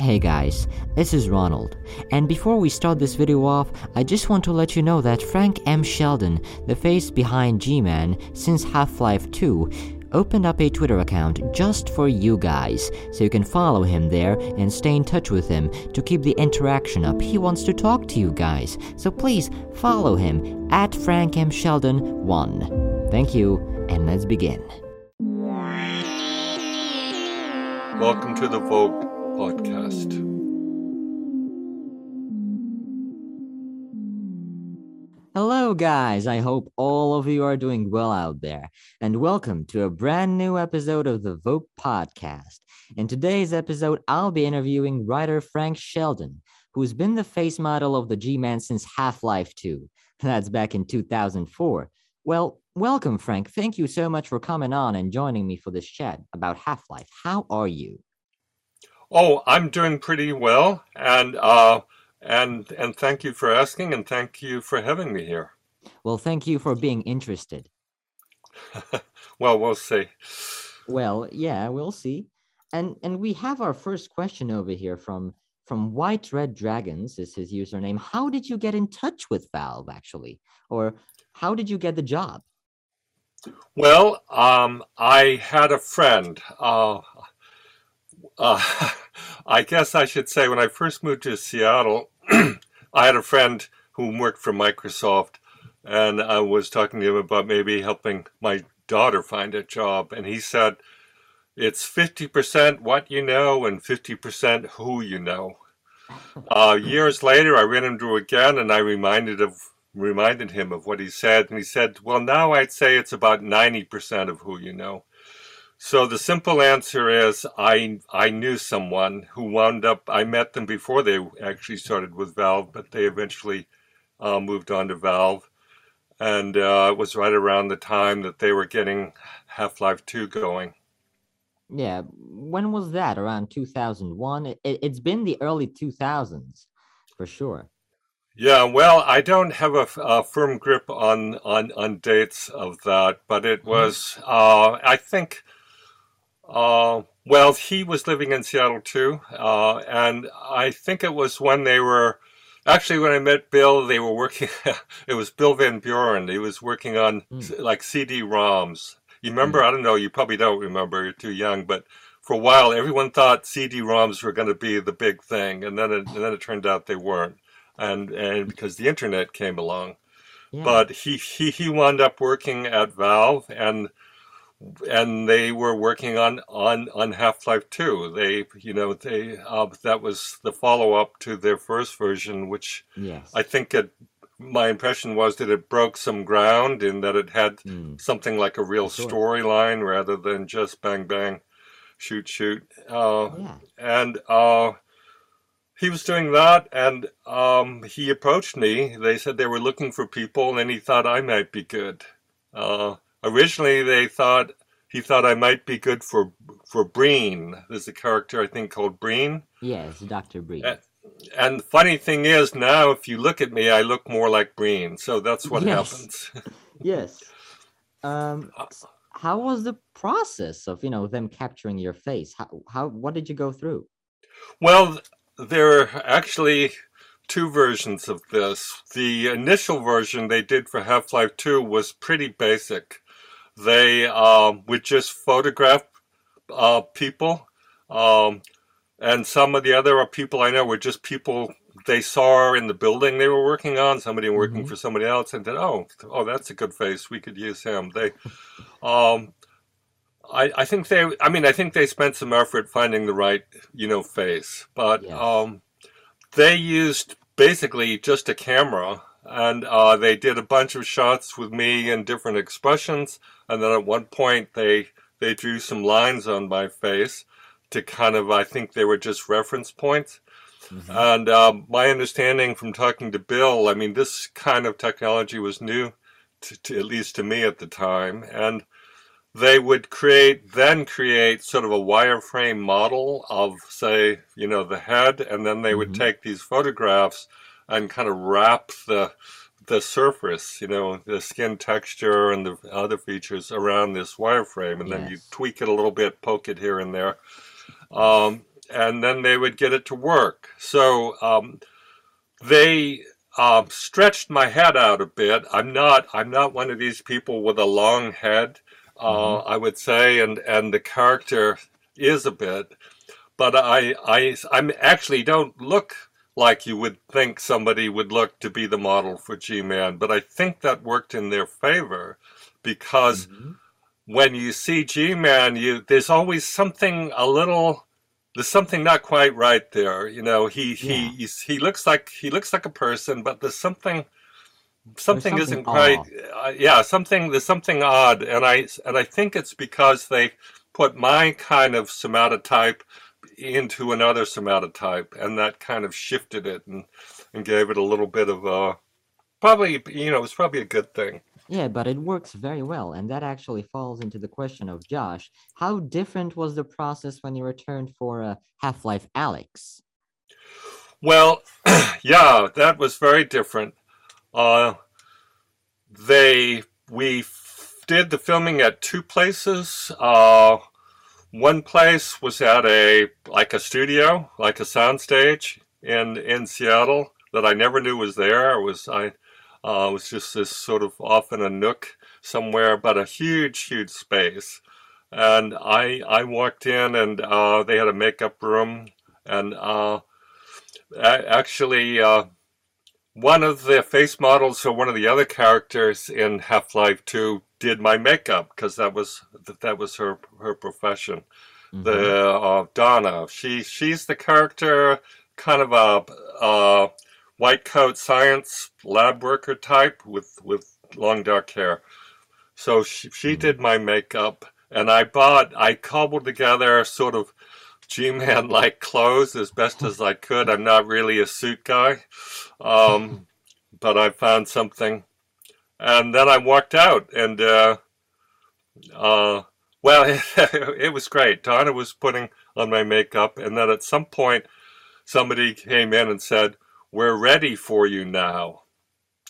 Hey guys, this is Ronald, and before we start this video off, I just want to let you know that Frank M. Sheldon, the face behind G-Man since Half-Life 2, opened up a Twitter account just for you guys, so you can follow him there and stay in touch with him to keep the interaction up. He wants to talk to you guys, so please follow him at Frank M. Sheldon 1. Thank you, and let's begin. Welcome to the VŌC podcast. Hello, guys. I hope all of you are doing well out there. And welcome to a brand new episode of the VŌC podcast. In today's episode, I'll be interviewing writer Frank Sheldon, who's been the face model of the G Man since Half Life 2. That's back in 2004. Well, welcome, Frank. Thank you so much for coming on and joining me for this chat about Half Life. How are you? Oh, I'm doing pretty well, and uh, and and thank you for asking, and thank you for having me here. Well, thank you for being interested. well, we'll see. Well, yeah, we'll see. And and we have our first question over here from from White Red Dragons is his username. How did you get in touch with Valve actually? Or how did you get the job? Well, um, I had a friend. Uh, uh, I guess I should say when I first moved to Seattle, I had a friend who worked for Microsoft, and I was talking to him about maybe helping my daughter find a job, and he said it's fifty percent what you know and fifty percent who you know. Uh, years later, I ran into him again, and I reminded of reminded him of what he said, and he said, "Well, now I'd say it's about ninety percent of who you know." So the simple answer is I I knew someone who wound up I met them before they actually started with Valve, but they eventually uh, moved on to Valve, and uh, it was right around the time that they were getting Half Life Two going. Yeah, when was that? Around two thousand one. It, it's been the early two thousands, for sure. Yeah, well, I don't have a, a, firm grip on, on on dates of that, but it mm-hmm. was uh, I think uh, well, he was living in Seattle too, uh, and I think it was when they were actually when I met Bill, they were working. it was Bill Van Buren. He was working on mm. like CD-ROMs. You remember? Mm. I don't know. You probably don't remember. You're too young, but for a while, everyone thought CD-ROMs were going to be the big thing, and then it, and then it turned out they weren't, and and because the internet came along. Yeah. But he, he he wound up working at Valve and and they were working on on on Half-Life 2. They, you know, they uh, that was the follow-up to their first version, which yes. I think it. My impression was that it broke some ground in that it had mm. something like a real sure. storyline rather than just bang bang, shoot shoot. Uh, yeah. And uh, he was doing that, and um, he approached me. They said they were looking for people, and he thought I might be good. Uh, originally they thought he thought I might be good for for Breen. There's a character I think called Breen. Yes, Doctor Breen. And, and the funny thing is now, if you look at me, I look more like Breen. So that's what yes. happens. yes. Um, how was the process of you know them capturing your face? How how what did you go through? Well, there are actually two versions of this. The initial version they did for Half Life 2 was pretty basic. They um, would just photograph uh, people, um, and some of the other people I know were just people they saw in the building they were working on. Somebody working mm-hmm. for somebody else, and said, "Oh, oh, that's a good face. We could use him." They, um, I, I think they. I mean, I think they spent some effort finding the right, you know, face, but yes. um, they used basically just a camera and uh, they did a bunch of shots with me in different expressions and then at one point they they drew some lines on my face to kind of i think they were just reference points mm-hmm. and um, my understanding from talking to bill i mean this kind of technology was new to, to, at least to me at the time and they would create then create sort of a wireframe model of say you know the head and then they would mm-hmm. take these photographs and kind of wrap the the surface, you know, the skin texture and the other features around this wireframe, and yes. then you tweak it a little bit, poke it here and there. Um, and then they would get it to work. So um, they um, stretched my head out a bit. I'm not I'm not one of these people with a long head. Uh, mm-hmm. I would say, and and the character is a bit, but I I I'm actually don't look like you would think somebody would look to be the model for G-Man, but I think that worked in their favor because mm-hmm. when you see G-Man, you there's always something a little there's something not quite right there. You know, he yeah. he he looks like he looks like a person, but there's something something, something isn't quite uh, yeah something there's something odd and i and i think it's because they put my kind of somatotype into another somatotype and that kind of shifted it and and gave it a little bit of a probably you know it's probably a good thing yeah, but it works very well, and that actually falls into the question of Josh. How different was the process when you returned for uh, Half Life Alyx? Well, yeah, that was very different. Uh, they we f- did the filming at two places. Uh, one place was at a like a studio, like a soundstage in in Seattle that I never knew was there. It was I uh, was just this sort of off in a nook somewhere, but a huge, huge space. And I I walked in and uh, they had a makeup room, and uh, actually uh, one of the face models for one of the other characters in Half Life Two did my makeup because that was that was her her profession. Mm-hmm. The uh, Donna, she she's the character, kind of a, a white coat science lab worker type with with long dark hair. So she, she hmm. did my makeup, and I bought I cobbled together sort of G-man like clothes as best as I could. I'm not really a suit guy, um, but I found something, and then I walked out, and uh, uh, well, it, it was great. Donna was putting on my makeup, and then at some point, somebody came in and said we're ready for you now.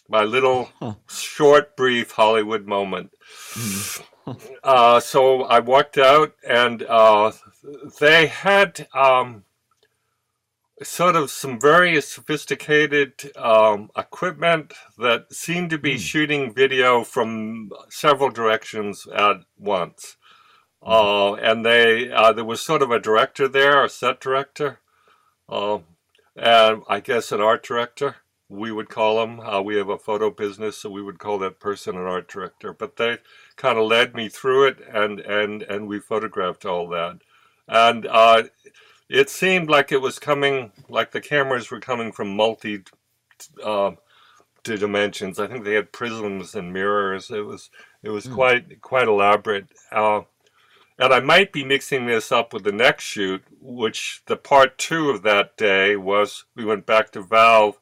My little short, brief Hollywood moment. uh, so I walked out, and uh, they had um, sort of some very sophisticated um, equipment that seemed to be mm. shooting video from several directions at once. Mm. Uh, and they uh, there was sort of a director there, a set director. Uh, and I guess an art director, we would call them. Uh, we have a photo business, so we would call that person an art director. But they kind of led me through it, and and and we photographed all that, and uh, it seemed like it was coming, like the cameras were coming from multi. Uh, dimensions. I think they had prisms and mirrors. It was it was mm. quite quite elaborate. Uh, and I might be mixing this up with the next shoot, which the part two of that day was we went back to Valve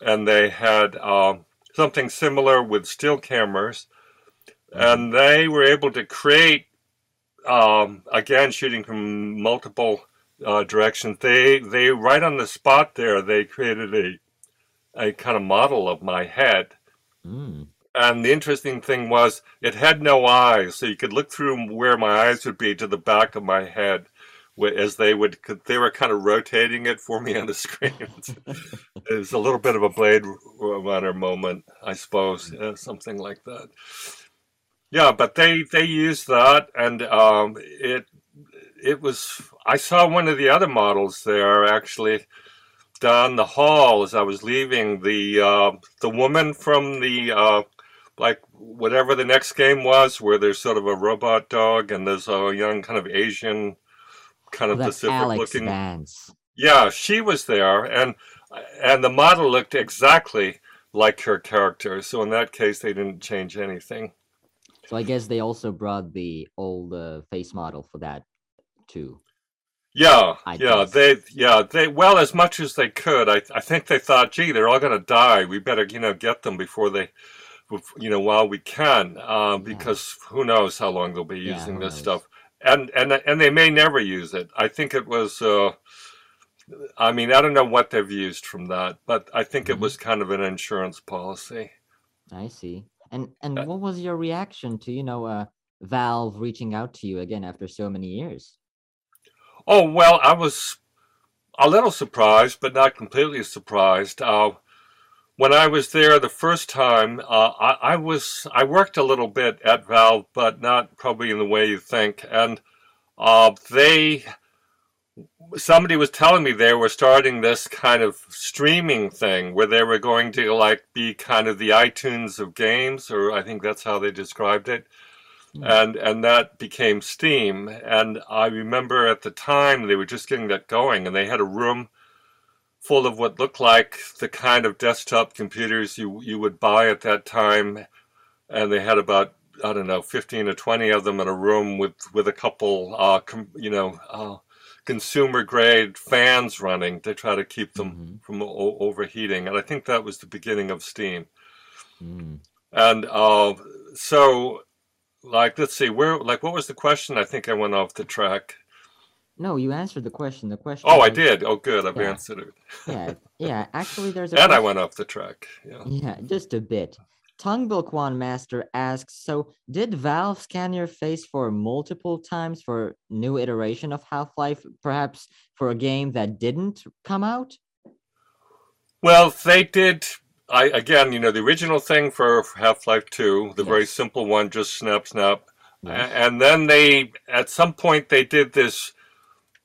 and they had uh, something similar with still cameras. And they were able to create, um, again, shooting from multiple uh, directions. They, they, right on the spot there, they created a, a kind of model of my head. Mm. And the interesting thing was, it had no eyes, so you could look through where my eyes would be to the back of my head, as they would. They were kind of rotating it for me on the screen. it was a little bit of a Blade Runner moment, I suppose, uh, something like that. Yeah, but they they used that, and um, it it was. I saw one of the other models there actually down the hall as I was leaving. The uh, the woman from the uh, like whatever the next game was, where there's sort of a robot dog and there's a young kind of Asian, kind of Pacific Alyx looking. Vance. Yeah, she was there, and and the model looked exactly like her character. So in that case, they didn't change anything. So I guess they also brought the old uh, face model for that too. Yeah, I yeah, guess. they, yeah, they. Well, as much as they could, I, I think they thought, gee, they're all going to die. We better, you know, get them before they you know, while we can, uh, because yeah. who knows how long they'll be using yeah, this stuff, and and and they may never use it. I think it was. Uh, I mean, I don't know what they've used from that, but I think mm-hmm. it was kind of an insurance policy. I see. And and uh, what was your reaction to you know uh, Valve reaching out to you again after so many years? Oh well, I was a little surprised, but not completely surprised. Uh, when I was there the first time, uh, I, I, was I worked a little bit at Valve, but not probably in the way you think. And uh, they somebody was telling me they were starting this kind of streaming thing where they were going to like be kind of the iTunes of games, or I think that's how they described it. Mm. And and that became Steam. And I remember at the time they were just getting that going, and they had a room full of what looked like the kind of desktop computers you you would buy at that time, and they had about I don't know, 15 or 20 of them in a room with, with a couple, uh, com, you know, uh, consumer grade fans running to try to keep them mm-hmm. from o- overheating. And I think that was the beginning of Steam. Mm. And uh, so, like, let's see, where, like, what was the question? I think I went off the track. No, you answered the question. The question. Oh, was, I did. Oh, good. I've yeah. answered it. yeah, yeah. Actually, there's a. and question. I went off the track. Yeah. Yeah, just a bit. Tonguebilkwan Master asks, so did Valve scan your face for multiple times for new iteration of Half-Life, perhaps for a game that didn't come out? Well, they did. I again, you know, the original thing for Half-Life Two, the yes. very simple one, just snap, snap, yes. and then they, at some point, they did this.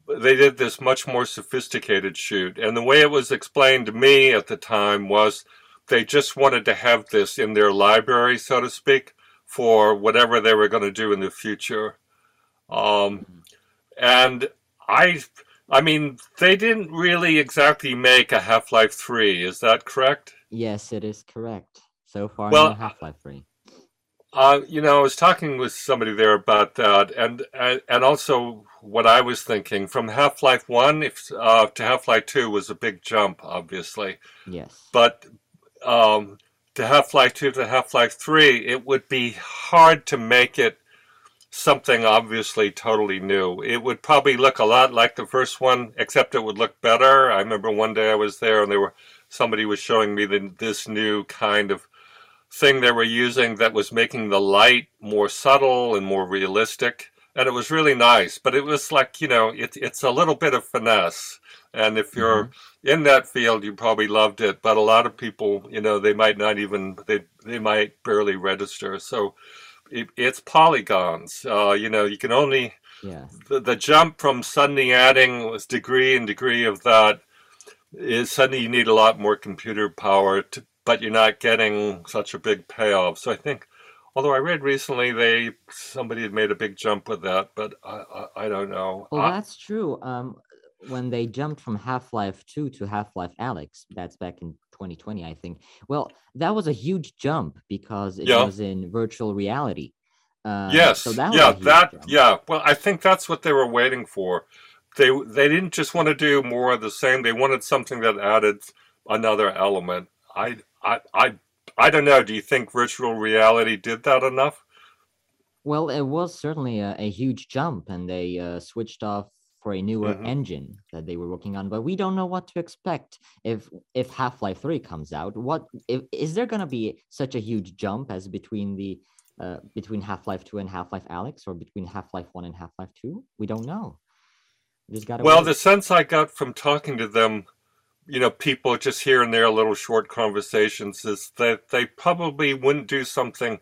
They did this much more sophisticated shoot, and the way it was explained to me at the time was they just wanted to have this in their library, so to speak, for whatever they were going to do in the future. Um, and I, I mean, they didn't really exactly make a Half Life Three. Is that correct? Yes, it is correct. So far, well, no Half Life Three. Uh, you know, I was talking with somebody there about that, and and also what I was thinking from Half Life One if uh, to Half Life Two was a big jump, obviously. Yes. But um, to Half Life 2 to Half Life 3, it would be hard to make it something obviously totally new. It would probably look a lot like the first one, except it would look better. I remember one day I was there and they were somebody was showing me the, this new kind of thing they were using that was making the light more subtle and more realistic. And it was really nice, but it was like, you know, it, it's a little bit of finesse. And if you're mm-hmm. in that field, you probably loved it. But a lot of people, you know, they might not even they they might barely register. So it, it's polygons. Uh, you know, you can only yeah. the, the jump from suddenly adding was degree and degree of that is suddenly you need a lot more computer power to, but you're not getting such a big payoff. So I think Although I read recently they somebody had made a big jump with that, but I I, I don't know. Well, I, that's true. Um, when they jumped from Half Life 2 to Half Life Alyx, that's back in 2020, I think. Well, that was a huge jump because it yeah. was in virtual reality. Uh, yes. So that yeah, that jump. yeah. Well, I think that's what they were waiting for. They they didn't just want to do more of the same. They wanted something that added another element. I I I I don't know. Do you think virtual reality did that enough? Well, it was certainly a, a huge jump, and they uh, switched off for a newer mm-hmm. engine that they were working on but we don't know what to expect if if half-life 3 comes out what if, is there going to be such a huge jump as between the uh, between half-life 2 and half-life alyx or between half-life 1 and half-life 2 we don't know just got well wait. the sense i got from talking to them you know people just here and there little short conversations is that they probably wouldn't do something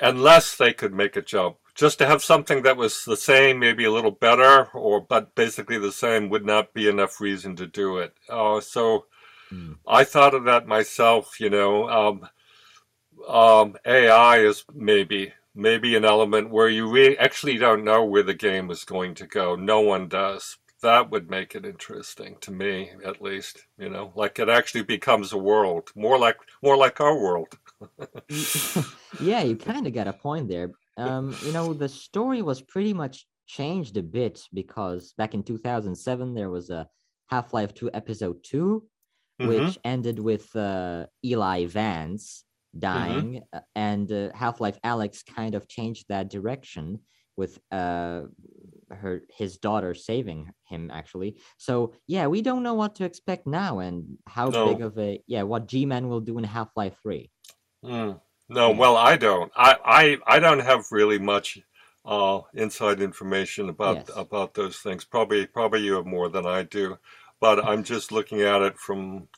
unless they could make a jump just to have something that was the same, maybe a little better, or but basically the same, would not be enough reason to do it. Uh, so mm. I thought of that myself. You know, um, um, AI is maybe maybe an element where you really actually don't know where the game is going to go. No one does. That would make it interesting to me, at least. You know, like it actually becomes a world, more like more like our world. yeah, you kind of got a point there um, you know, the story was pretty much changed a bit because back in 2007 there was a Half-Life 2 episode 2 mm-hmm. which ended with uh, Eli Vance. Dying mm-hmm. and uh, Half-Life Alyx kind of changed that direction with uh her his daughter saving him actually so yeah we don't know what to expect now and how no. big of a yeah what g-man will do in half-life 3 mm. No, well, I don't. I, I, I don't have really much uh, inside information about Yes. about those things. Probably probably you have more than I do, but I'm just looking at it from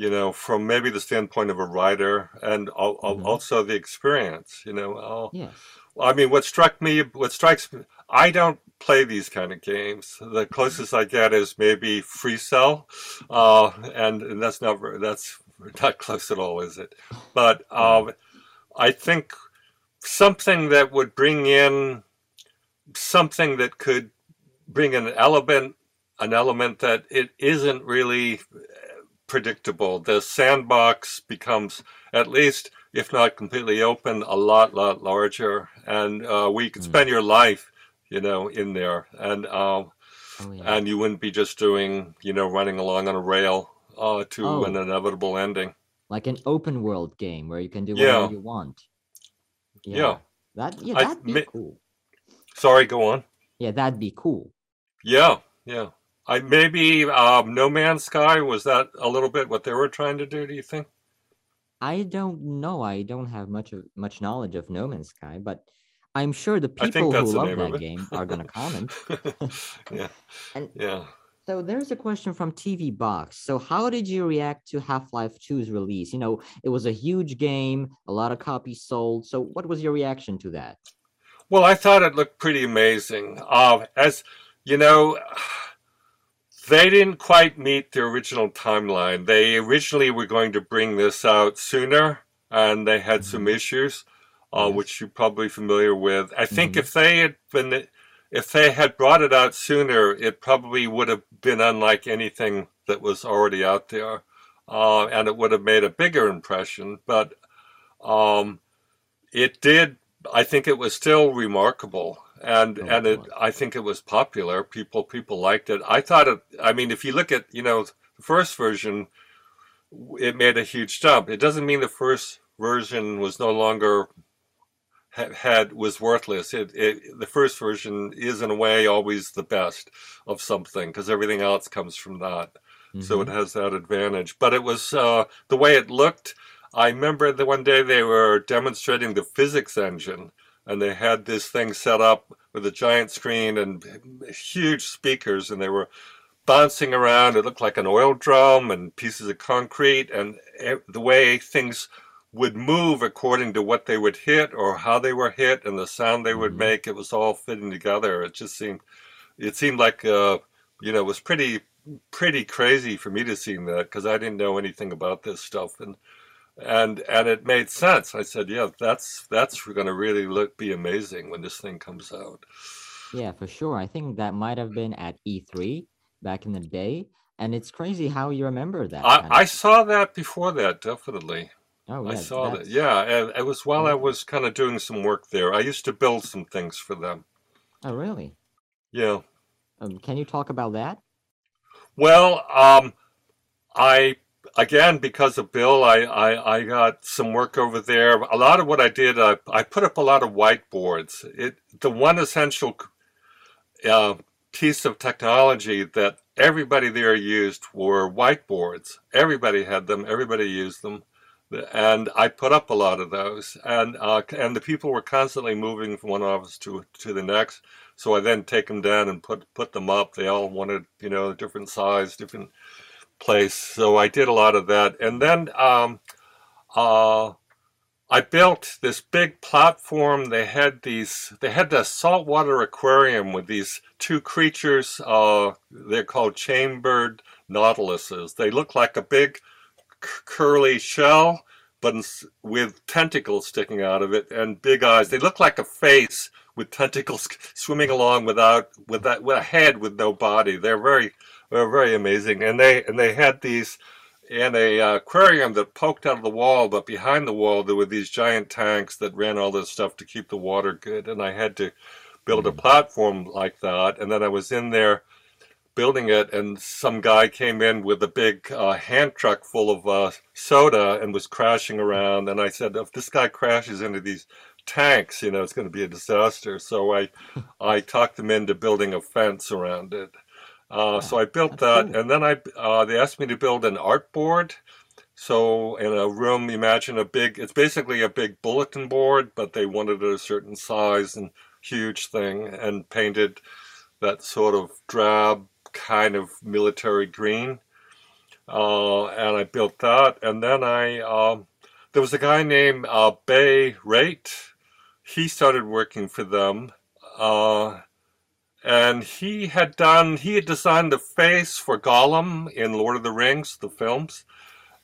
you know from maybe the standpoint of a writer and Mhm. also the experience. You know, Yes. I mean, what struck me, what strikes me, I don't play these kind of games. The closest I get is maybe Free Cell, uh, and, and that's not that's not close at all, is it? But um, I think something that would bring in something that could bring an element, an element that it isn't really predictable. The sandbox becomes at least, if not completely open, a lot, lot larger, and uh, you could Hmm. spend your life, you know, in there, and um, Oh yeah. and you wouldn't be just doing, you know, running along on a rail uh, to Oh. an inevitable ending. like an open world game where you can do Yeah. whatever you want. Yeah. That yeah, I- that'd be mi- cool. Sorry, go on. Yeah, that'd be cool. Yeah, yeah. I maybe um, No Man's Sky was that a little bit what they were trying to do? Do you think? I don't know. I don't have much of much knowledge of No Man's Sky, but I'm sure the people who love that game are gonna comment. yeah, And yeah. so there's a question from TV Box. So how did you react to Half-Life 2's release? You know, it was a huge game, a lot of copies sold. So what was your reaction to that? Well, I thought it looked pretty amazing. Uh, as you know, they didn't quite meet the original timeline. They originally were going to bring this out sooner, and they had some issues, uh, Yes. which you're probably familiar with. I think Mhm. if they had been, if they had brought it out sooner, it probably would have been unlike anything that was already out there, uh, and it would have made a bigger impression. But um, it did. I think it was still remarkable, and Oh, and it. I think it was popular. People people liked it. I thought it. I mean, if you look at you know the first version, it made a huge jump. It doesn't mean the first version was no longer had was worthless. It, it the first version is in a way always the best of something because everything else comes from that. So Mhm. it has that advantage. But it was uh, the way it looked. I remember the one day they were demonstrating the physics engine, and they had this thing set up with a giant screen and huge speakers, and they were bouncing around. It looked like an oil drum and pieces of concrete, and the way things would move according to what they would hit or how they were hit and the sound they would Mhm. make. It was all fitting together. It just seemed, it seemed like, uh, you know, it was pretty pretty crazy for me to see that because I didn't know anything about this stuff and and and it made sense. I said, yeah, that's that's going to really look be amazing when this thing comes out. Yeah, for sure. I think that might have been at E3 back in the day, and it's crazy how you remember that. I, I saw that before that, definitely. oh, I yeah, saw that. Yeah, and it was while I was kind of doing some work there. I used to build some things for them. Oh, really? Yeah. Um, can you talk about that? Well, um, I again because of Bill, I, I I got some work over there. A lot of what I did, I I put up a lot of whiteboards. It the one essential uh, piece of technology that everybody there used were whiteboards. Everybody had them. Everybody used them. And I put up a lot of those, and uh, and the people were constantly moving from one office to to the next. So I then take them down and put put them up. They all wanted, you know, different size, different place. So I did a lot of that, and then um, uh, I built this big platform. They had these. They had the saltwater aquarium with these two creatures. Uh, they're called chambered nautiluses. They look like a big curly shell, but with tentacles sticking out of it and big eyes. They look like a face with tentacles swimming along without with that with a head with no body. They're very they're very amazing, and they and they had these in a uh, aquarium that poked out of the wall, but behind the wall there were these giant tanks that ran all this stuff to keep the water good, and I had to build a platform like that, and then I was in there building it, and some guy came in with a big uh, hand truck full of uh, soda and was crashing around. And I said, if this guy crashes into these tanks, you know, it's going to be a disaster. So I, I talked them into building a fence around it. Uh, so I built that, and then I uh, they asked me to build an art board. So in a room, imagine a big. It's basically a big bulletin board, but they wanted it a certain size, and huge thing and painted that sort of drab kind of military green. Uh, and I built that. And then I, um, there was a guy named uh, Bay Raitt. He started working for them. Uh, and he had done, he had designed the face for Gollum in Lord of the Rings, the films.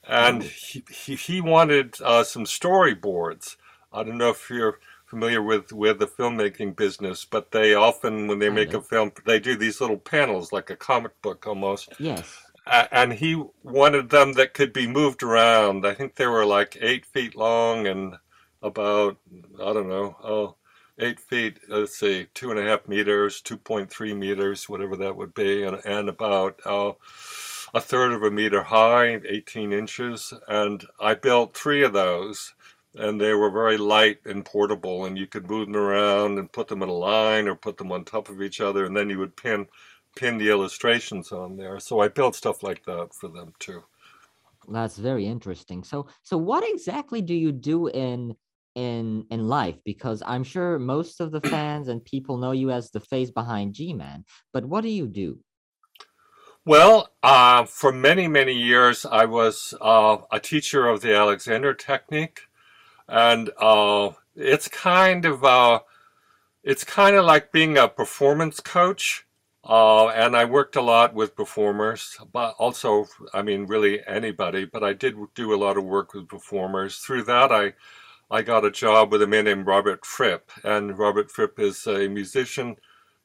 And he, he, he wanted uh, some storyboards. I don't know if you're familiar with with the filmmaking business, but they often, when they make a film, they do these little panels like a comic book almost. Yes. Uh, and he wanted them that could be moved around. I think they were like eight feet long and about I don't know, oh, eight feet. Let's see, two and a half meters, two point three meters, whatever that would be, and and about. Uh, a third of a meter high, 18 inches, and I built three of those and they were very light and portable and you could move them around and put them in a line or put them on top of each other and then you would pin pin the illustrations on there so i built stuff like that for them too that's very interesting so so what exactly do you do in in in life because i'm sure most of the fans and people know you as the face behind g-man but what do you do well, uh, for many, many years, I was uh, a teacher of the Alexander technique and uh, it's kind of uh, it's kind of like being a performance coach. Uh, and I worked a lot with performers, but also, I mean, really anybody. But I did do a lot of work with performers. Through that, I I got a job with a man named Robert Fripp, and Robert Fripp is a musician,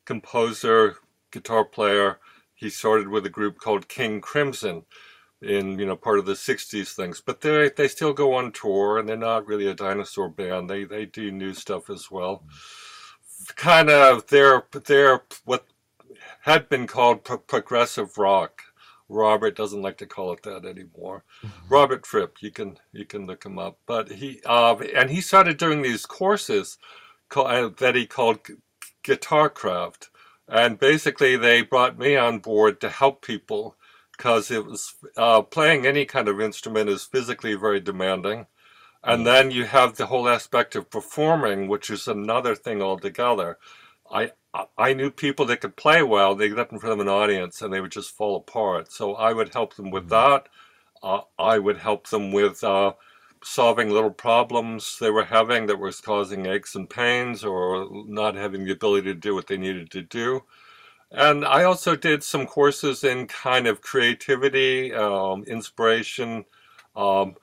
composer, guitar player. He started with a group called King Crimson, in you know part of the 60s things but they they still go on tour and they're not really a dinosaur band. They they do new stuff as well. Kind of they're they're what had been called pro- progressive rock robert doesn't like to call it that anymore mm-hmm. robert fripp you can you can look him up but he uh and he started doing these courses called, uh, that he called guitar craft and basically they brought me on board to help people because it was uh, playing any kind of instrument is physically very demanding. And mm. then you have the whole aspect of performing, which is another thing altogether. I I knew people that could play well. They get up in front of an audience and they would just fall apart. So I would help them with mm-hmm. that. Uh, I would help them with uh, solving little problems they were having that was causing aches and pains or not having the ability to do what they needed to do. And I also did some courses in kind of creativity, um, inspiration, um,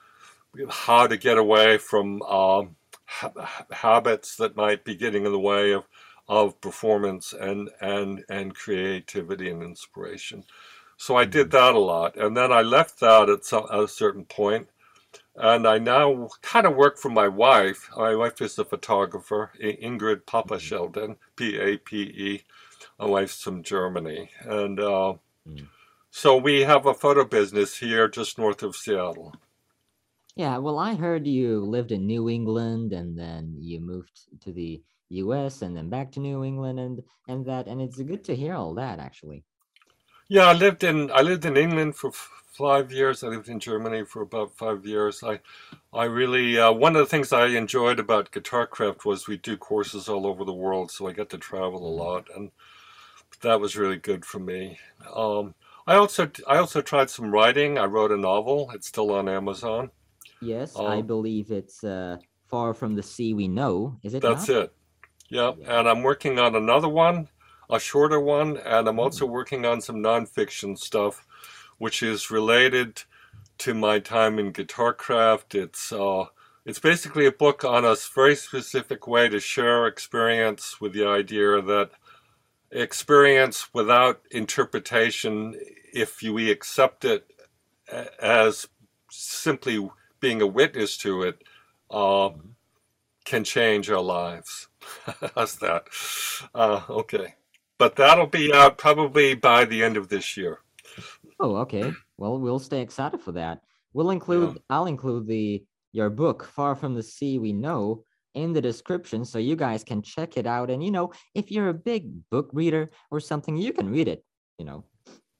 how to get away from um, ha- habits that might be getting in the way of, of performance and, and, and creativity and inspiration. So I did mm-hmm. that a lot. And then I left that at, some, at a certain point, And I now kind of work for my wife. My wife is a photographer, Ingrid Pape mm-hmm. Sheldon, P A P E my wife's from Germany, and uh, mm. so we have a photo business here just north of Seattle. Yeah, well, I heard you lived in New England and then you moved to the U.S. and then back to New England and and that, and it's good to hear all that actually. Yeah, I lived in I lived in England for five years. I lived in Germany for about five years. I, I really uh, one of the things I enjoyed about Guitarcraft was we do courses all over the world, so I got to travel a mm. lot, and that was really good for me. Um, I also I also tried some writing. I wrote a novel. It's still on Amazon. Yes, um, I believe it's uh, Far from the Sea We Know. Is it? That's not? it. Yep. Yeah. And I'm working on another one, a shorter one, and I'm also mm. working on some nonfiction stuff, which is related to my time in Guitarcraft. It's uh, it's basically a book on a very specific way to share experience with the idea that experience without interpretation, if we accept it as simply being a witness to it, uh, can change our lives. How's that? Uh, okay. But that'll be out probably by the end of this year. Oh, okay. Well, we'll stay excited for that. We'll include, yeah. I'll include the your book, Far from the Sea We Know, in the description so you guys can check it out. And you know, if you're a big book reader or something, you can read it, you know.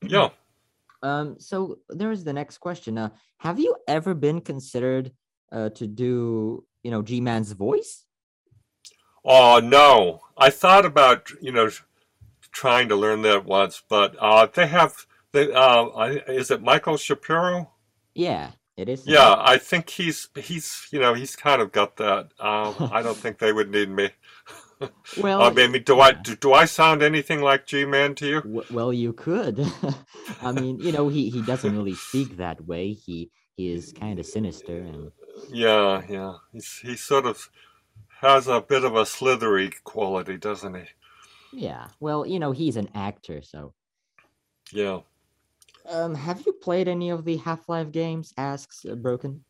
Yeah. um, so there's the next question. Uh, have you ever been considered uh, to do, you know, G Man's voice? Oh no, I thought about you know trying to learn that once, but uh, they have they uh, I, is it Michael Shapiro? Yeah, it is. Yeah, I think he's he's you know he's kind of got that. Um, I don't think they would need me. Well, I mean, do I do, do I sound anything like G-Man to you? W- well, you could. I mean, you know, he he doesn't really speak that way. He he is kind of sinister and Yeah, yeah. He's he sort of has a bit of a slithery quality, doesn't he? yeah. Well, you know, he's an actor, so. Yeah. Um, have you played any of the Half-Life games? Asks uh, Broken.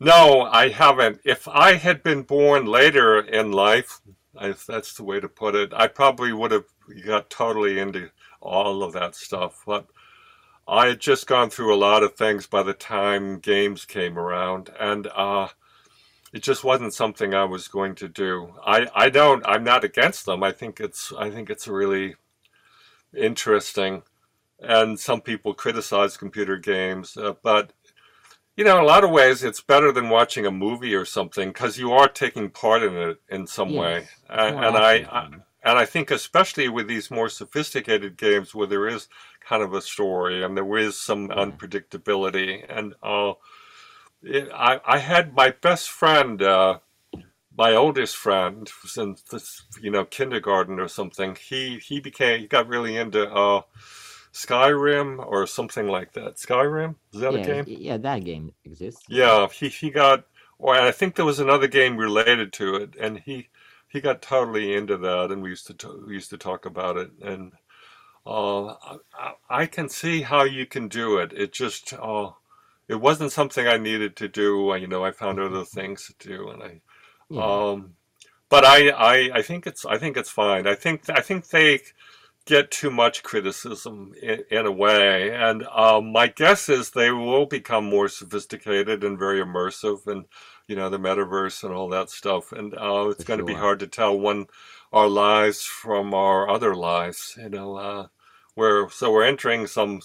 No, I haven't. If I had been born later in life, if that's the way to put it, I probably would have got totally into all of that stuff. But I had just gone through a lot of things by the time games came around, and uh, it just wasn't something I was going to do. I, I don't. I'm not against them. I think it's I think it's really interesting, and some people criticize computer games, uh, but you know, in a lot of ways, it's better than watching a movie or something because you are taking part in it in some way. Yes, it's And, and I. I and I think especially with these more sophisticated games where there is kind of a story and there is some Yeah. unpredictability. And uh, it, I, I had my best friend, uh, my oldest friend, since this, you know kindergarten or something. He he became he got really into uh, Skyrim or something like that. Skyrim is that yeah, a game? yeah, that game exists. Yeah, he, he got, or I think there was another game related to it, and he he got totally into that, and we used to t- we used to talk about it, and uh, I, I I can see how you can do it. It just uh, it wasn't something I needed to do. You know, I found other things to do, and I Yeah. um, but I, I I think it's I think it's fine. I think I think they get too much criticism in, in a way, and um, my guess is they will become more sophisticated and very immersive, and you know the metaverse and all that stuff. And uh, it's going to be hard to tell one our lives from our other lives. You know, uh, we're so we're entering some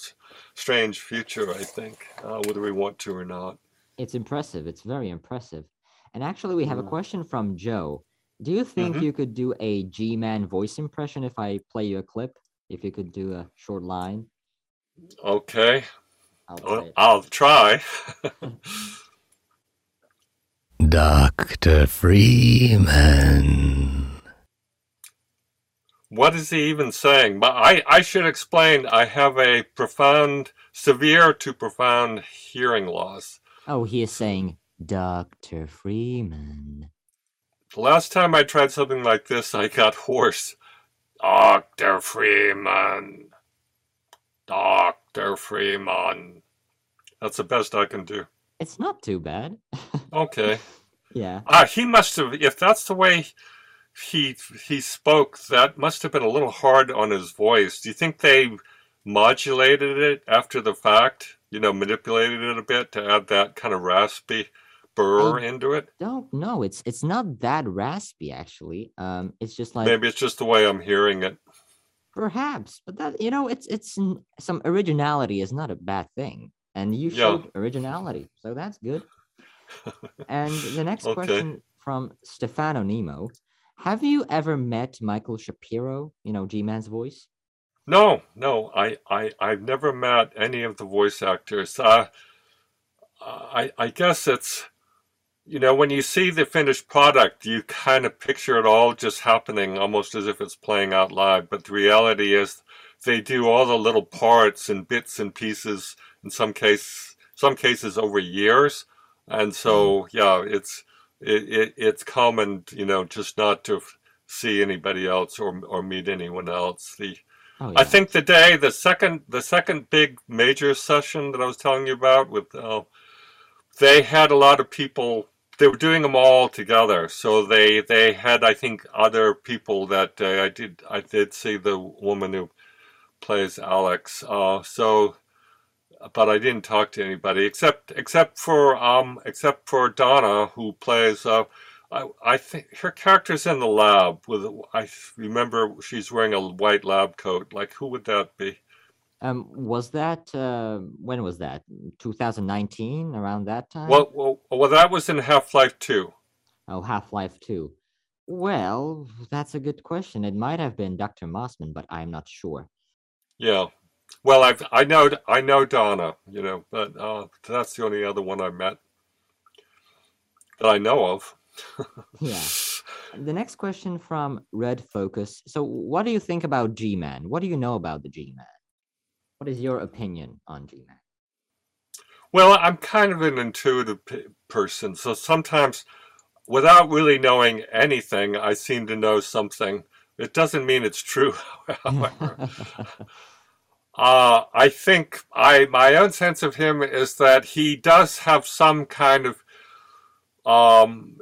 strange future. I think, uh, whether we want to or not. It's impressive. It's very impressive. And actually, we have a question from Joe. Do you think Mhm. you could do a G-Man voice impression if I play you a clip? If you could do a short line, Okay, I'll play well, it. I'll try. Dr. Freeman. What is he even saying? But I, I should explain. I have a profound, severe to profound hearing loss. Oh, he is saying Dr. Freeman. The last time I tried something like this, I got hoarse. Dr. Freeman. Dr. Freeman. That's the best I can do. It's not too bad. Okay. yeah. Ah, he must have, if that's the way he he he spoke, that must have been a little hard on his voice. Do you think they modulated it after the fact? You know, manipulated it a bit to add that kind of raspy burr I into it? Don't know. It's it's not that raspy actually. Um, it's just like Maybe it's just the way I'm hearing it. perhaps, but that you know, it's it's some originality is not a bad thing, and you Yeah. showed originality, so that's good. And the next Okay. question from Stefano Nemo. Have you ever met Michael Shapiro, you know, G Man's voice? No, no, I, I, I've never met any of the voice actors. Uh, I, I guess it's, you know, when you see the finished product, you kind of picture it all just happening almost as if it's playing out live. But the reality is they do all the little parts and bits and pieces in some case, some cases over years. And so, yeah, it's, it, it, it's common, you know, just not to see anybody else or, or meet anyone else. The, Oh I think the day the second the second big major session that I was telling you about with uh, they had a lot of people they were doing them all together. So they they had I think other people that day I did I did see the woman who plays Alyx. Uh, so but I didn't talk to anybody except except for um except for Donna who plays uh I, I think her character's in the lab with I remember she's wearing a white lab coat like who would that be Um, was that uh, when was that? 2019, around that time? well well, well that was in Half-Life 2 Oh, Half-Life 2. Well, that's a good question. It might have been Dr. Mossman, but I'm not sure. Yeah. Well, I've I know I know Donna, you know, but uh, that's the only other one I met that I know of. Yeah. The next question from Red Focus. So, what do you think about G Man? What do you know about the G Man? What is your opinion on G Man? Well, I'm kind of an intuitive p- person, so sometimes without really knowing anything, I seem to know something. It doesn't mean it's true, however. Uh, I think I my own sense of him is that he does have some kind of um,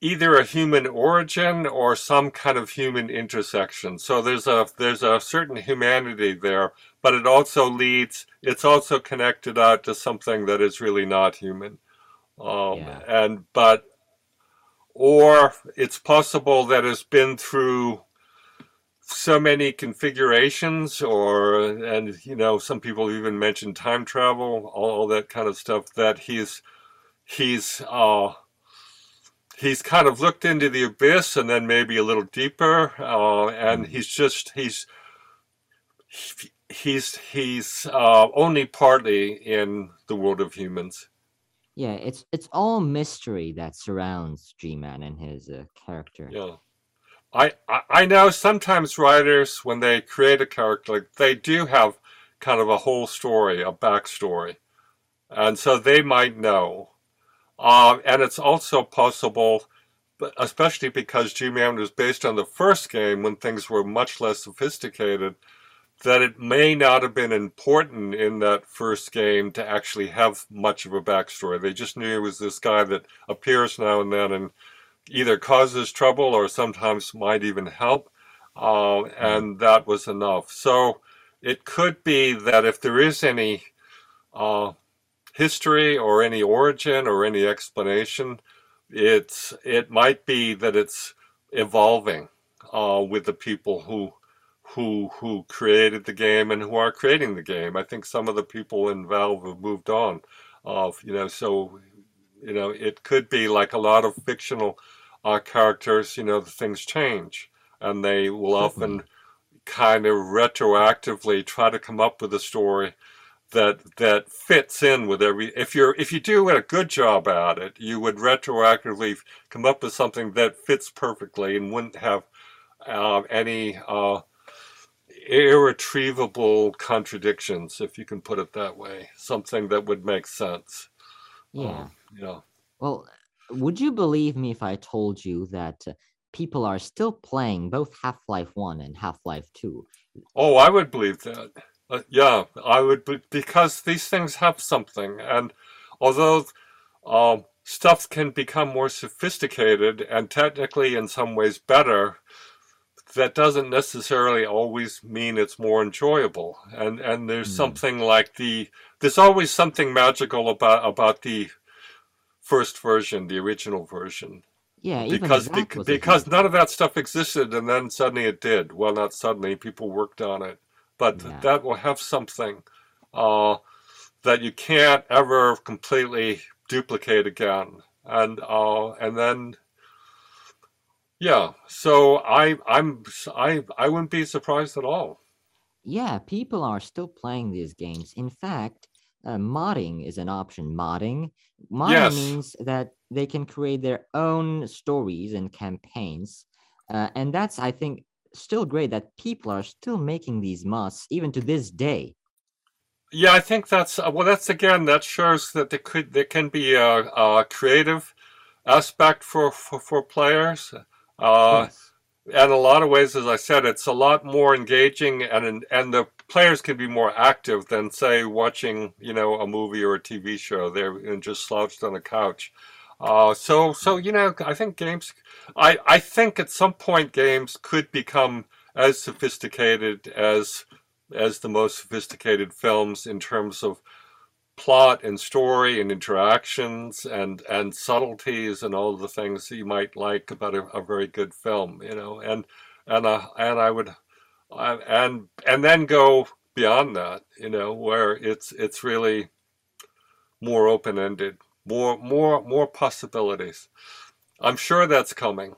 either a human origin or some kind of human intersection. So there's a there's a certain humanity there, but it also leads. It's also connected out to something that is really not human. Um, Yeah. And but or it's possible that it's been through so many configurations or and you know some people even mention time travel all that kind of stuff that he's he's uh he's kind of looked into the abyss and then maybe a little deeper uh and he's just he's he's he's uh only partly in the world of humans yeah, it's it's all mystery that surrounds G Man and his uh, character. Yeah. I, I know sometimes writers when they create a character they do have kind of a whole story, a backstory. And so they might know. Um, and it's also possible, especially because G-Man was based on the first game when things were much less sophisticated, that it may not have been important in that first game to actually have much of a backstory. They just knew he was this guy that appears now and then and either causes trouble or sometimes might even help. Uh, and that was enough. So it could be that if there is any uh, history or any origin or any explanation, it's it might be that it's evolving uh, with the people who who who created the game and who are creating the game. I think some of the people in Valve have moved on. Uh, you know, so you know it could be like a lot of fictional uh, characters. You know, the things change, and they will often kind of retroactively try to come up with a story that that fits in with every if you're if you do a good job at it you would retroactively come up with something that fits perfectly and wouldn't have uh, any uh, irretrievable contradictions if you can put it that way something that would make sense Yeah. um, you know Well, would you believe me if I told you that uh, people are still playing both Half Life 1 and Half Life 2? Oh, I would believe that. Uh, yeah, I would, be, because these things have something, and although um, stuff can become more sophisticated and technically in some ways better, that doesn't necessarily always mean it's more enjoyable. And and there's Hmm. something like the there's always something magical about about the first version, the original version. Yeah, even because that bec- was a because none of that stuff existed and then suddenly it did. Well not suddenly people worked on it. But Yeah. that will have something uh, that you can't ever completely duplicate again. And uh, and then yeah so i i'm i i wouldn't be surprised at all. Yeah, people are still playing these games. In fact, uh, modding is an option. Modding, modding yes means that they can create their own stories and campaigns, uh, and that's I think still great that people are still making these mods even to this day. yeah i think that's uh, well that's again that shows that there could there can be a, a creative aspect for for, for players uh Yes. in a lot of ways, as I said, it's a lot more engaging, and and the players can be more active than say watching, you know, a movie or a TV show. They're just slouched on a couch. Uh, so so you know, I think games. I I think at some point games could become as sophisticated as as the most sophisticated films in terms of plot and story and interactions and and subtleties and all the things that you might like about a, a very good film you know and and uh, and I would And and then go beyond that you know where it's it's really more open ended more more more possibilities I'm sure that's coming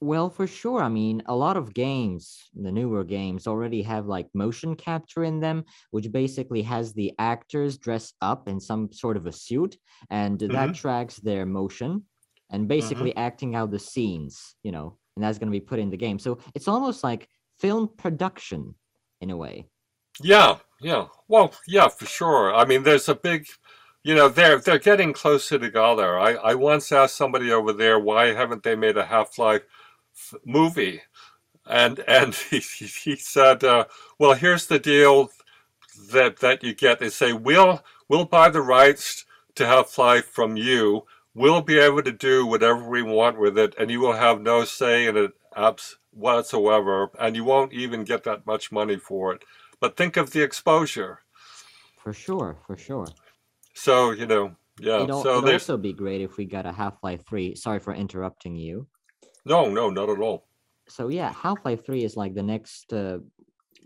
Well, for sure. I mean, a lot of games, the newer games, already have like motion capture in them, which basically has the actors dress up in some sort of a suit, and that hmm tracks their motion and hmm basically acting out the scenes, you know, and that's going to be put in the game. So it's almost like film production in a way. Yeah, yeah. Well, yeah, for sure. I mean, there's a big, you know, they're they're getting closer together. I I once asked somebody over there why haven't they made a Half-Life f- movie, and and he he said, uh, well, here's the deal that that you get. They say we'll we'll buy the rights to Half-Life from you. We'll be able to do whatever we want with it, and you will have no say in it abs whatsoever, and you won't even get that much money for it. But think of the exposure. For sure, for sure. So, you know, yeah. It'll So it'd there's also be great if we got a Half-Life 3. Sorry for interrupting you. no, no, not at all. So yeah, Half-Life 3 is like the next uh,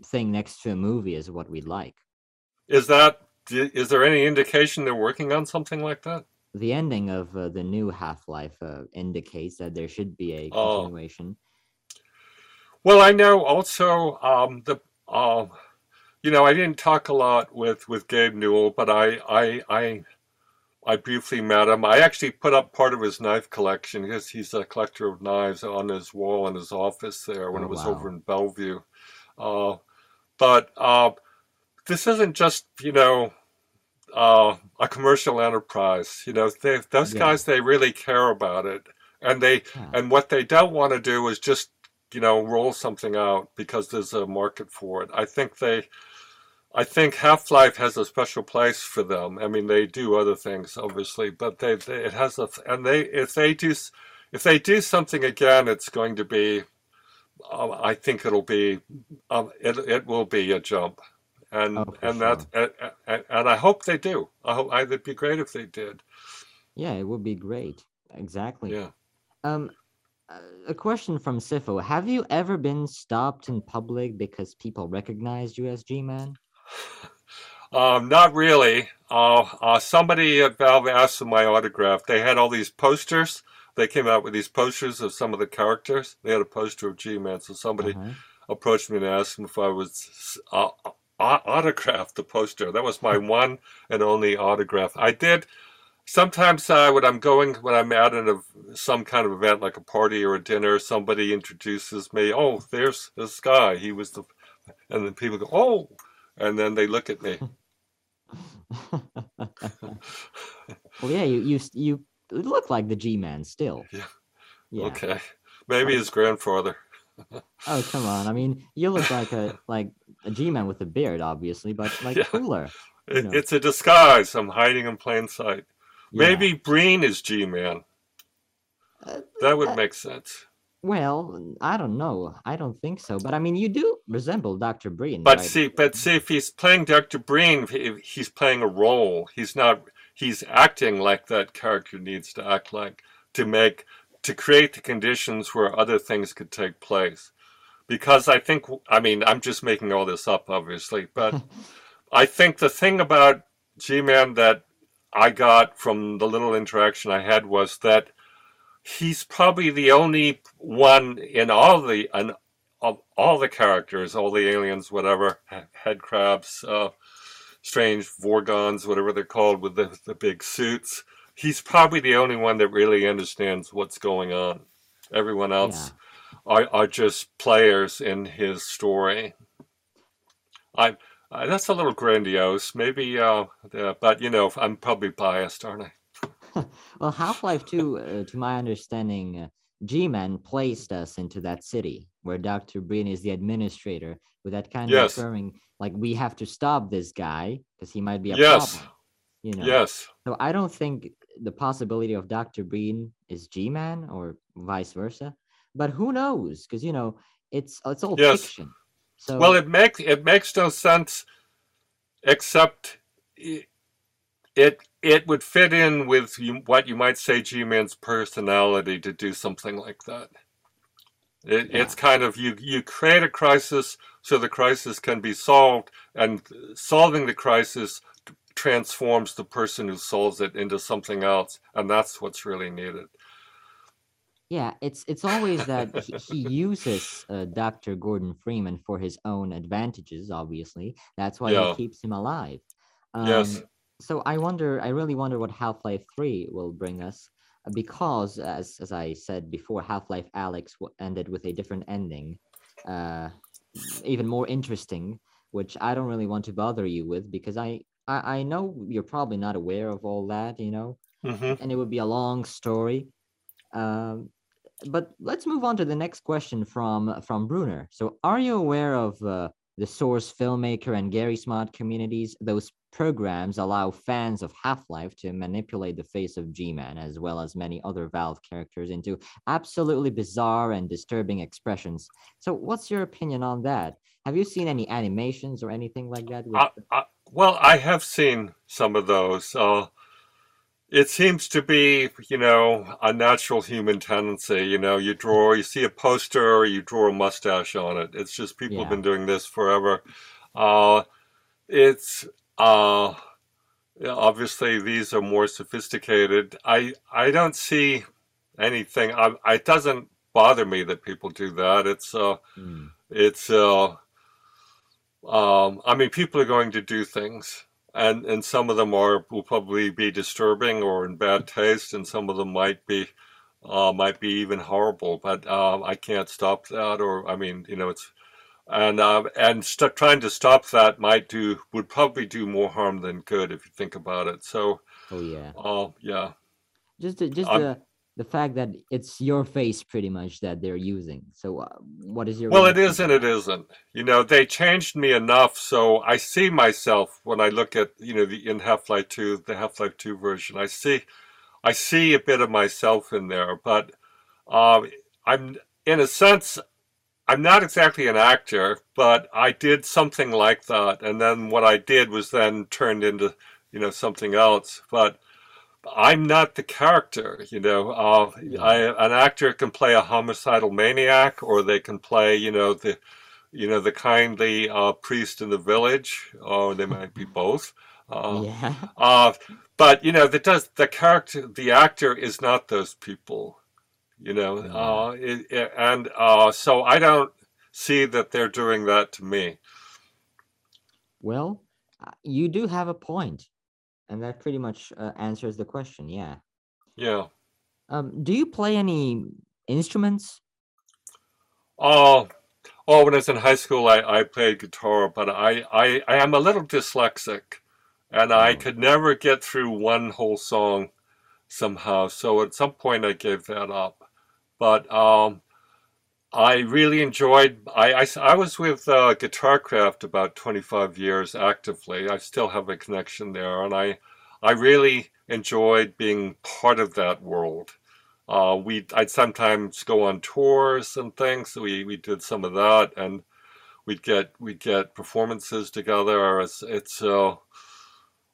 thing next to a movie is what we'd like. Is that is there any indication they're working on something like that? The ending of uh, the new Half-Life uh, indicates that there should be a Oh, continuation. Well, I know also um, the um, you know, I didn't talk a lot with with Gabe Newell, but I I I I briefly met him. I actually put up part of his knife collection because he's a collector of knives on his wall in his office there when Oh it was over in Bellevue. Uh, but uh, this isn't just you know uh, a commercial enterprise. You know, they, those Yeah. guys they really care about it, and they Yeah. and what they don't want to do is just you know roll something out because there's a market for it. I think they. I think Half Life has a special place for them. I mean, they do other things, obviously, but they, they it has a and they if they do if they do something again, it's going to be. Um, I think it'll be. Um, it it will be a jump Oh, and for and that sure. and, and and I hope they do. I hope I, it'd be great if they did. Yeah, it would be great. Exactly. Yeah. Um, a question from Sifo. Have you ever been stopped in public because people recognized you as G-Man? Um, not really. Uh, uh, somebody at Valve asked for my autograph. They had all these posters. They came out with these posters of some of the characters. They had a poster of G-Man, so somebody Uh-huh. approached me and asked me if I was uh, autograph the poster. That was my one and only autograph. I did Sometimes uh, when I'm going, when I'm at an, ev- some kind of event like a party or a dinner, somebody introduces me. Oh, there's this guy. He was the, and then people go, oh, and then they look at me. well, yeah, you you you look like the G-Man still. Yeah, Yeah. okay, maybe his grandfather. Oh, come on. I mean, you look like a like a G-Man with a beard, obviously, but like Yeah, cooler. You it, know. it's a disguise. I'm hiding in plain sight. Yeah. Maybe Breen is G-Man. Uh, That would uh, make sense. well, I don't know. I don't think so. But I mean, you do resemble Dr. Breen, But right? see, but see, if he's playing Dr. Breen, he's playing a role. He's not. He's acting like that character needs to act like to make to create the conditions where other things could take place. Because I think, I mean, I'm just making all this up, obviously, but I think the thing about G-Man that I got from the little interaction I had was that he's probably the only one in all the in, of all the characters, all the aliens, whatever, he- head crabs, uh, strange Vorgons, whatever they're called, with the, the big suits. He's probably the only one that really understands what's going on. Everyone yeah. else are, are just players in his story. I, I that's a little grandiose, maybe, uh, uh, but you know, I'm probably biased, aren't I? Well, Half-Life 2, uh, to my understanding, uh, G-Man placed us into that city where Dr. Breen is the administrator with that kind of Yes, referring, like, we have to stop this guy because he might be a yes, problem, you know? yes. So I don't think the possibility of Dr. Breen is G-Man or vice versa, but who knows? Because, you know, it's it's all Yes. fiction. Well, it makes it makes no sense except it it would fit in with you, what you might say G-Man's personality to do something like that. It, yeah, it's kind of you you create a crisis so the crisis can be solved, and solving the crisis transforms the person who solves it into something else, and that's what's really needed. Yeah, it's it's always that he, he uses uh, Dr. Gordon Freeman for his own advantages. Obviously, that's why Yeah. he keeps him alive. Um, Yes. So I wonder, I really wonder what Half Life Three will bring us, because as as I said before, Half Life Alyx ended with a different ending, uh, even more interesting, which I don't really want to bother you with because I I, I know you're probably not aware of all that, you know hmm and it would be a long story. Um, but let's move on to the next question from from Bruner. So, are you aware of uh, the Source Filmmaker and Garry's Mod communities? Those programs allow fans of Half Life to manipulate the face of G-Man as well as many other Valve characters into absolutely bizarre and disturbing expressions. So, what's your opinion on that? Have you seen any animations or anything like that? With, I, I, well, I have seen some of those. Uh, it seems to be, you know, a natural human tendency. You know, you draw, you see a poster, you draw a mustache on it. It's just people have been doing this forever. Uh, it's uh, obviously these are more sophisticated. I I don't see anything. I, it doesn't bother me that people do that. It's uh, Hmm, it's uh, um, I mean, people are going to do things, and and some of them are will probably be disturbing or in bad taste, and some of them might be uh, might be even horrible. But um, I can't stop that, or I mean, you know, it's and uh, and st- trying to stop that might do would probably do more harm than good if you think about it. So, oh yeah. uh, yeah, just the, just I'm- the fact that it's your face pretty much that they're using. So uh, what is your Well, it is and it isn't. You know, they changed me enough so I see myself when I look at, you know, the in Half-Life 2, the Half-Life 2 version. I see I see a bit of myself in there, but um, I'm in a sense I'm not exactly an actor, but I did something like that and then what I did was then turned into, you know, something else. But I'm not the character, you know. Uh, I, an actor can play a homicidal maniac, or they can play, you know, the, you know, the kindly uh, priest in the village, or they might be both. Uh, yeah. uh, but you know, that does the character, the actor is not those people, you know. Yeah. Uh, it, it- and uh, so I don't see that they're doing that to me. Well, uh, you do have a point, and that pretty much uh, answers the question. Yeah. Yeah. Um, do you play any instruments? Oh, oh, when I was in high school, I, I played guitar, but I, I, I am a little dyslexic, and I Oh. could never get through one whole song somehow. So at some point, I gave that up. But um, I really enjoyed. I, I, I was with uh, Guitarcraft about 25 years actively. I still have a connection there, and I, I really enjoyed being part of that world. Uh, we I'd sometimes go on tours and things. We we did some of that, and we'd get we'd get performances together. It's it's uh,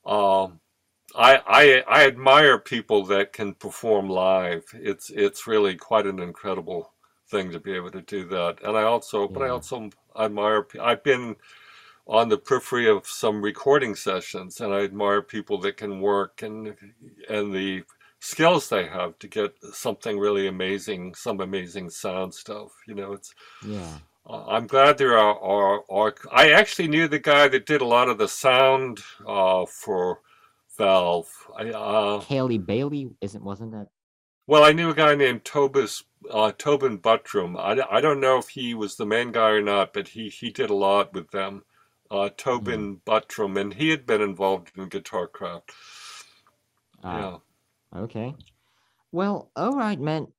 um, I I I admire people that can perform live. It's it's really quite an incredible thing to be able to do that. And I also but I Yeah. also admire. I've been on the periphery of some recording sessions, and I admire people that can work and and the skills they have to get something really amazing, some amazing sound stuff. You know, it's. Yeah. Uh, I'm glad there are, are, are. I actually knew the guy that did a lot of the sound uh, for Valve. I, uh, Kelly Bailey isn't wasn't that? Well, I knew a guy named Tobis, uh, Tobin Buttram. I, I don't know if he was the main guy or not, but he, he did a lot with them. Uh, Tobin Buttram, and he had been involved in Guitarcraft. Ah, Yeah. Okay. Well, all right, man.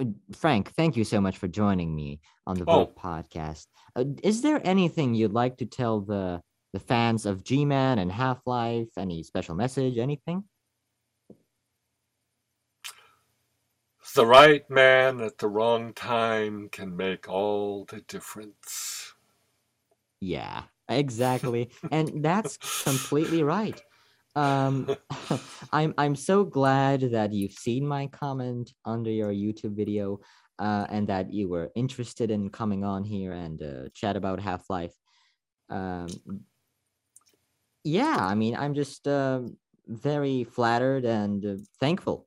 Uh, Frank, thank you so much for joining me on the Oh. VŌC podcast. Uh, is there anything you'd like to tell the the fans of G-Man and Half-Life? Any special message? Anything? The right man at the wrong time can make all the difference. Yeah, exactly. and that's completely right. Um, I'm I'm so glad that you've seen my comment under your YouTube video, uh, and that you were interested in coming on here and uh, chat about Half Life. Um, yeah, I mean, I'm just uh, very flattered and uh, thankful.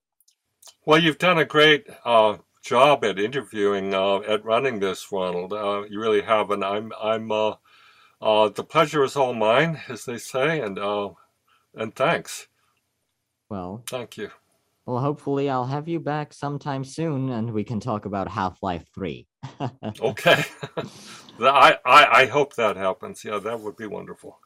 Well, you've done a great uh, job at interviewing, uh, at running this, Ronald. Uh, you really have, and I'm, I'm, uh, uh, the pleasure is all mine, as they say, and, uh, and thanks. Well, Thank you. well, hopefully I'll have you back sometime soon, and we can talk about Half Life Three. Okay. I, I, I hope that happens. Yeah, that would be wonderful.